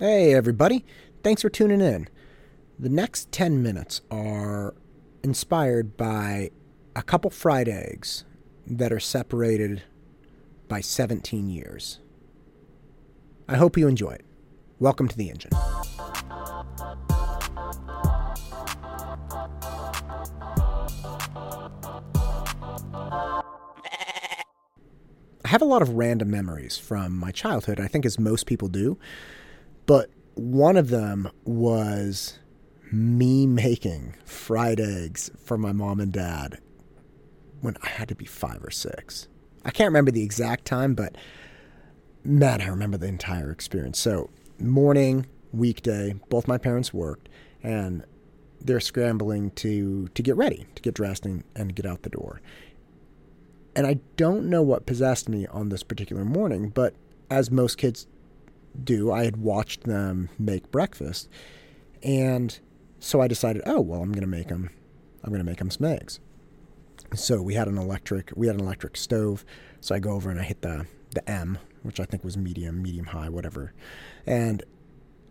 Hey, everybody. Thanks for tuning in. The next 10 minutes are inspired by a couple fried eggs that are separated by 17 years. I hope you enjoy it. Welcome to the engine. I have a lot of random memories from my childhood, I think as most people do. But one of them was me making fried eggs for my mom and dad when I had to be five or six. I can't remember the exact time, but man, I remember the entire experience. So, morning, weekday, both my parents worked, and they're scrambling to to get ready, to get dressed and, and get out the door. And I don't know what possessed me on this particular morning, but as most kids do, I had watched them make breakfast, and so I decided, oh well, I'm going to make them. I'm going to make them some eggs. So we had an electric. We had an electric stove. So I go over and I hit the the M, which I think was medium, medium high, whatever, and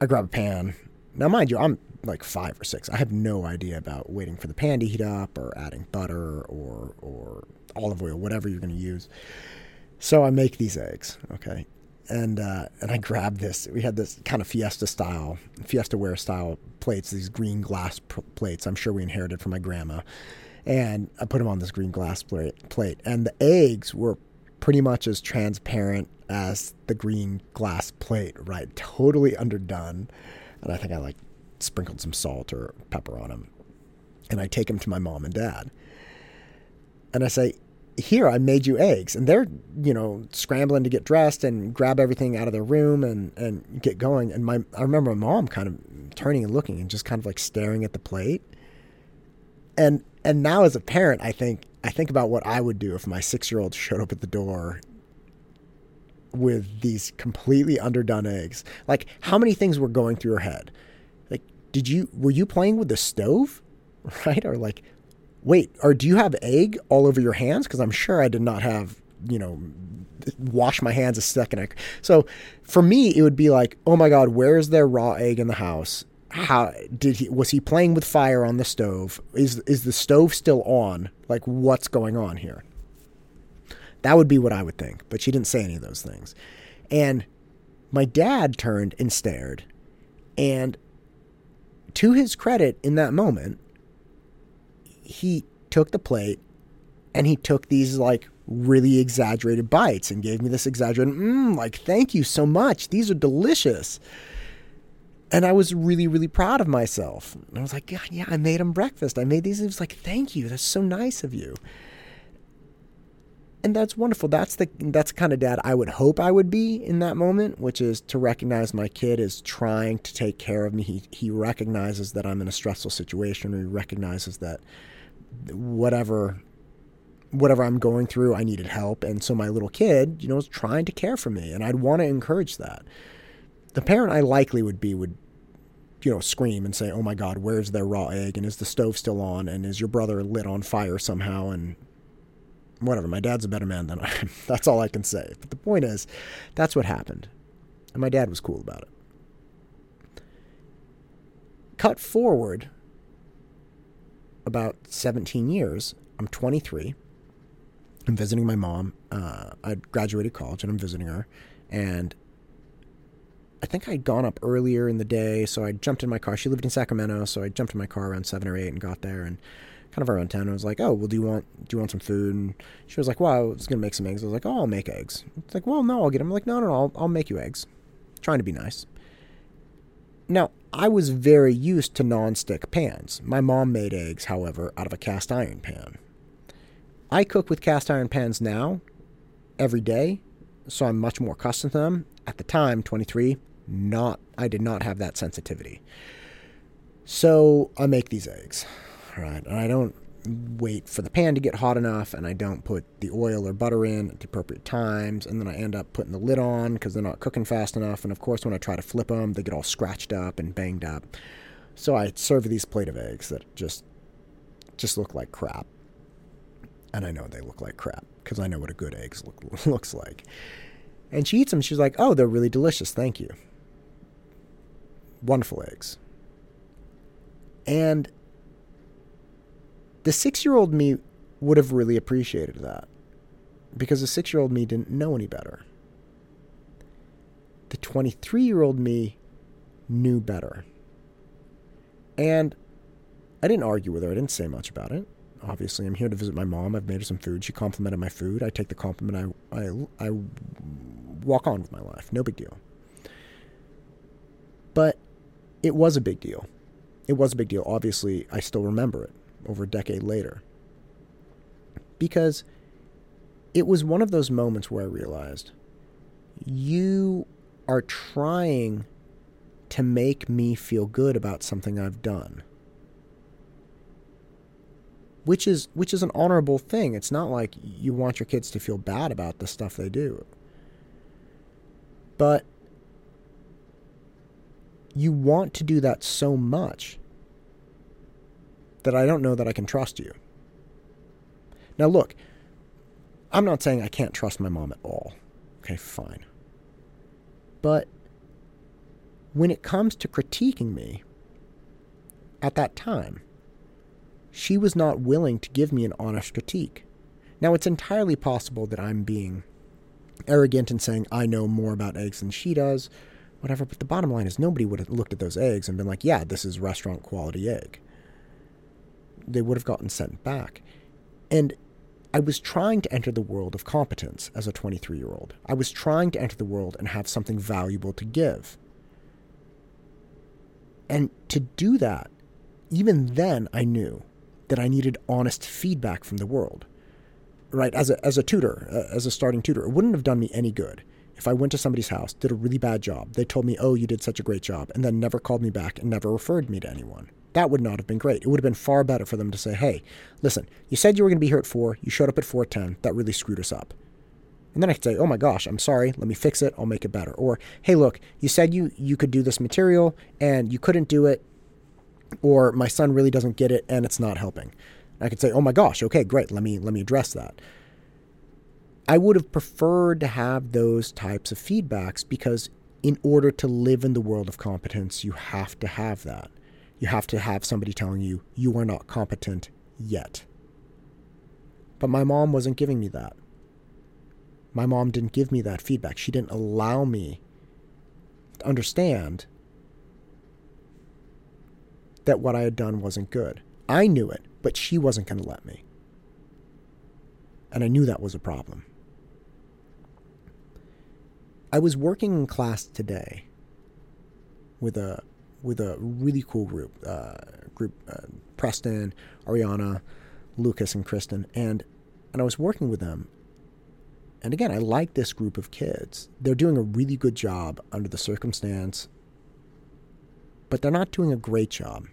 I grab a pan. Now, mind you, I'm like five or six. I have no idea about waiting for the pan to heat up or adding butter or or olive oil, whatever you're going to use. So I make these eggs, okay, and uh, and I grabbed this. We had this kind of Fiesta style, Fiesta ware style plates, these green glass pr- plates. I'm sure we inherited from my grandma, and I put them on this green glass plate. Plate, and the eggs were pretty much as transparent as the green glass plate, right? Totally underdone, and I think I like sprinkled some salt or pepper on them, and I take them to my mom and dad, and I say, here I made you eggs. And they're you know scrambling to get dressed and grab everything out of their room and and get going. And my I remember my mom kind of turning and looking and just kind of like staring at the plate. And and now as a parent I think I think about what I would do if my 6-year-old showed up at the door with these completely underdone eggs. Like how many things were going through her head? Like did you were you playing with the stove? Right? Or like wait, or do you have egg all over your hands? Because I'm sure I did not have, you know, wash my hands a second. So for me, it would be like, oh my God, where is there raw egg in the house? How did he, was he playing with fire on the stove? Is, is the stove still on? Like, what's going on here? That would be what I would think. But she didn't say any of those things. And my dad turned and stared. And to his credit in that moment, he took the plate and he took these like really exaggerated bites and gave me this exaggerated, mmm, like, thank you so much. These are delicious. And I was really, really proud of myself. And I was like, yeah, yeah, I made him breakfast. I made these. He was like, thank you. That's so nice of you. And that's wonderful. That's the that's the kind of dad I would hope I would be in that moment, which is to recognize my kid is trying to take care of me. He he recognizes that I'm in a stressful situation, or he recognizes that whatever whatever I'm going through, I needed help. And so my little kid, you know, was trying to care for me. And I'd want to encourage that. The parent I likely would be would, you know, scream and say, Oh my God, where's there raw egg? And is the stove still on? And is your brother lit on fire somehow? And whatever. My dad's a better man than I am. That's all I can say. But the point is, that's what happened. And my dad was cool about it. Cut forward about 17 years. I'm 23. I'm visiting my mom. Uh, I graduated college and I'm visiting her. And I think I'd gone up earlier in the day, so I jumped in my car. She lived in Sacramento, so I jumped in my car around seven or eight and got there and kind of around ten. I was like, "Oh, well, do you want do you want some food?" And she was like, "Well, I was gonna make some eggs." I was like, "Oh, I'll make eggs." It's like, "Well, no, I'll get them." I'm like, "No, no, no, I'll, I'll make you eggs." trying to be nice. Now, I was very used to non-stick pans. My mom made eggs, however, out of a cast iron pan. I cook with cast iron pans now, every day, so I'm much more accustomed to them. At the time, 23, not I did not have that sensitivity. So I make these eggs, right? And I don't wait for the pan to get hot enough and I don't put the oil or butter in at the appropriate times and then I end up putting the lid on because they're not cooking fast enough and of course when I try to flip them they get all scratched up and banged up. So I serve these plate of eggs that just just look like crap. And I know they look like crap because I know what a good egg look, looks like. And she eats them. She's like, "Oh, they're really delicious. Thank you." wonderful eggs. And the six year old me would have really appreciated that because the six year old me didn't know any better. The 23 year old me knew better. And I didn't argue with her, I didn't say much about it. Obviously, I'm here to visit my mom. I've made her some food. She complimented my food. I take the compliment. I, I, I walk on with my life. No big deal. But it was a big deal. It was a big deal. Obviously, I still remember it over a decade later. Because it was one of those moments where I realized you are trying to make me feel good about something I've done. Which is which is an honorable thing. It's not like you want your kids to feel bad about the stuff they do. But you want to do that so much that I don't know that I can trust you. Now, look, I'm not saying I can't trust my mom at all. Okay, fine. But when it comes to critiquing me, at that time, she was not willing to give me an honest critique. Now, it's entirely possible that I'm being arrogant and saying I know more about eggs than she does, whatever, but the bottom line is nobody would have looked at those eggs and been like, yeah, this is restaurant quality egg. They would have gotten sent back. And I was trying to enter the world of competence as a 23 year old. I was trying to enter the world and have something valuable to give. And to do that, even then, I knew that I needed honest feedback from the world. Right? As a, as a tutor, uh, as a starting tutor, it wouldn't have done me any good if I went to somebody's house, did a really bad job. They told me, oh, you did such a great job, and then never called me back and never referred me to anyone. That would not have been great. It would have been far better for them to say, hey, listen, you said you were going to be here at 4. You showed up at 4.10. That really screwed us up. And then I could say, oh my gosh, I'm sorry. Let me fix it. I'll make it better. Or, hey, look, you said you, you could do this material and you couldn't do it. Or my son really doesn't get it and it's not helping. I could say, oh my gosh, okay, great. Let me, let me address that. I would have preferred to have those types of feedbacks because in order to live in the world of competence, you have to have that. You have to have somebody telling you, you are not competent yet. But my mom wasn't giving me that. My mom didn't give me that feedback. She didn't allow me to understand that what I had done wasn't good. I knew it, but she wasn't going to let me. And I knew that was a problem. I was working in class today with a with a really cool group, uh, group uh, Preston, Ariana, Lucas, and Kristen, and and I was working with them. And again, I like this group of kids. They're doing a really good job under the circumstance, but they're not doing a great job.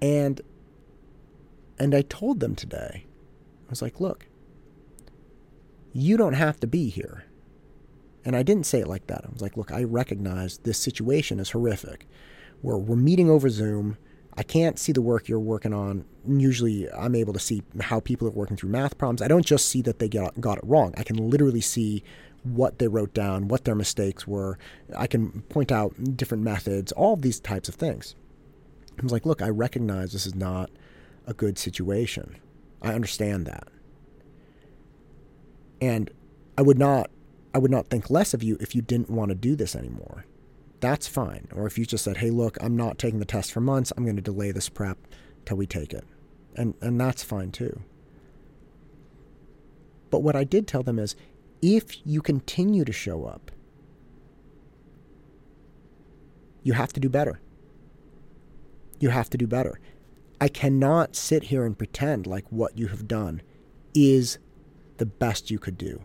And and I told them today, I was like, look, you don't have to be here. And I didn't say it like that. I was like, look, I recognize this situation is horrific. Where we're meeting over Zoom. I can't see the work you're working on. Usually, I'm able to see how people are working through math problems. I don't just see that they got, got it wrong. I can literally see what they wrote down, what their mistakes were. I can point out different methods, all these types of things. I was like, look, I recognize this is not a good situation. I understand that. And I would not I would not think less of you if you didn't want to do this anymore. That's fine. Or if you just said, hey, look, I'm not taking the test for months. I'm going to delay this prep till we take it. And, and that's fine too. But what I did tell them is if you continue to show up, you have to do better. You have to do better. I cannot sit here and pretend like what you have done is the best you could do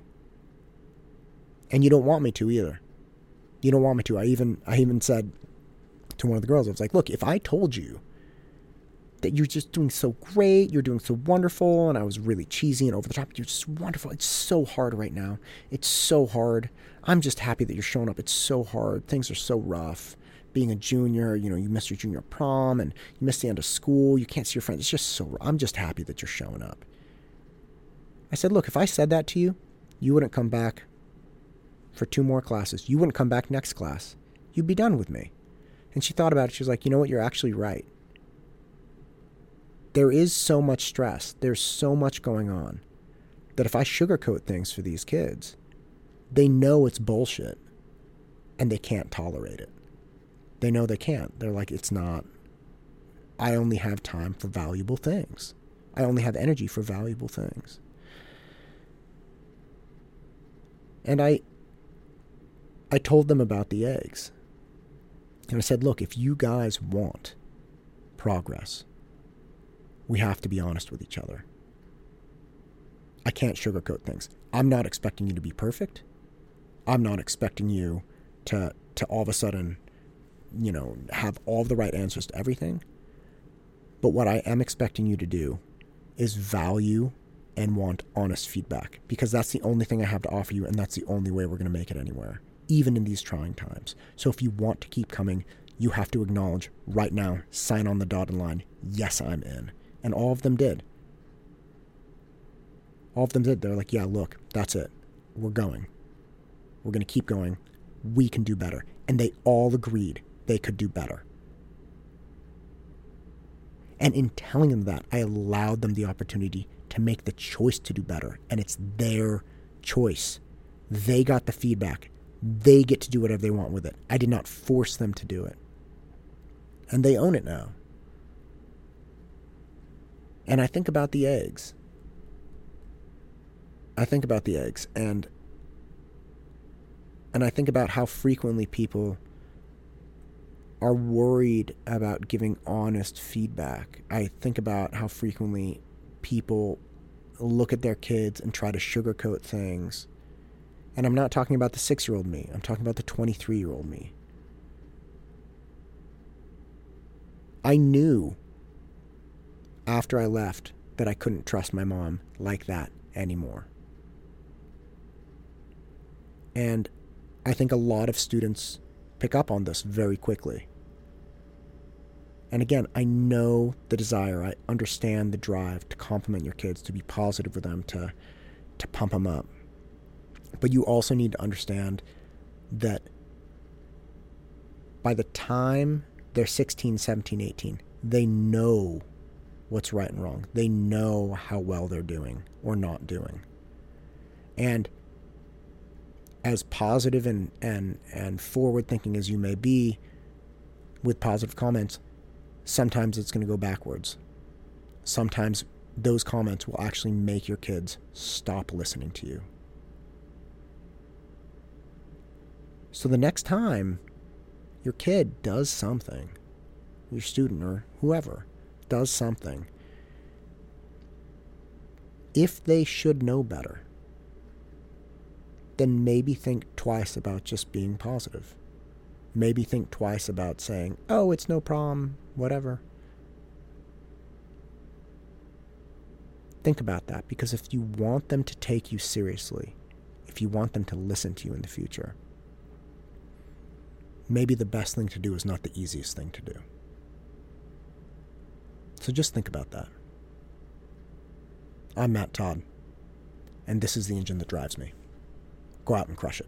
and you don't want me to either. You don't want me to. I even I even said to one of the girls, I was like, look, if I told you that you're just doing so great, you're doing so wonderful, and I was really cheesy and over the top, you're just wonderful. It's so hard right now. It's so hard. I'm just happy that you're showing up. It's so hard. Things are so rough. Being a junior, you know, you missed your junior prom and you missed the end of school. You can't see your friends. It's just so. I'm just happy that you're showing up. I said, look, if I said that to you, you wouldn't come back for two more classes. You wouldn't come back next class. you'd be done with me. And she thought about it. She was like, you know what? You're actually right. There is so much stress. There's so much going on that if I sugarcoat things for these kids, they know it's bullshit and they can't tolerate it. They know they can't. They're like, it's not. I only have time for valuable things. I only have energy for valuable things. And I I told them about the eggs. And I said, look, if you guys want progress, we have to be honest with each other. I can't sugarcoat things. I'm not expecting you to be perfect. I'm not expecting you to to all of a sudden, you know, have all the right answers to everything. But what I am expecting you to do is value and want honest feedback because that's the only thing I have to offer you and that's the only way we're going to make it anywhere even in these trying times. So if you want to keep coming, you have to acknowledge right now, sign on the dotted line, yes, I'm in. And all of them did. All of them did. They're like, yeah, look, that's it. We're going. We're going to keep going. We can do better. And they all agreed they could do better. And in telling them that, I allowed them the opportunity to make the choice to do better. And it's their choice. They got the feedback. They get to do whatever they want with it. I did not force them to do it. And they own it now. And I think about the eggs. I think about the eggs and and I think about how frequently people are worried about giving honest feedback. I think about how frequently people look at their kids and try to sugarcoat things and I'm not talking about the six year old me, I'm talking about the 23 year old me. I knew after I left that I couldn't trust my mom like that anymore. And I think a lot of students pick up on this very quickly. And again, I know the desire, I understand the drive to compliment your kids, to be positive with them, to, to pump them up. But you also need to understand that by the time they're 16, 17, 18, they know what's right and wrong. They know how well they're doing or not doing. And as positive and, and, and forward thinking as you may be with positive comments, sometimes it's going to go backwards. Sometimes those comments will actually make your kids stop listening to you. So the next time your kid does something, your student or whoever does something, if they should know better, then maybe think twice about just being positive. Maybe think twice about saying, oh, it's no problem, whatever. Think about that because if you want them to take you seriously, if you want them to listen to you in the future, maybe the best thing to do is not the easiest thing to do. So just think about that. I'm Matt Todd, and this is the engine that drives me. Go out and crush it.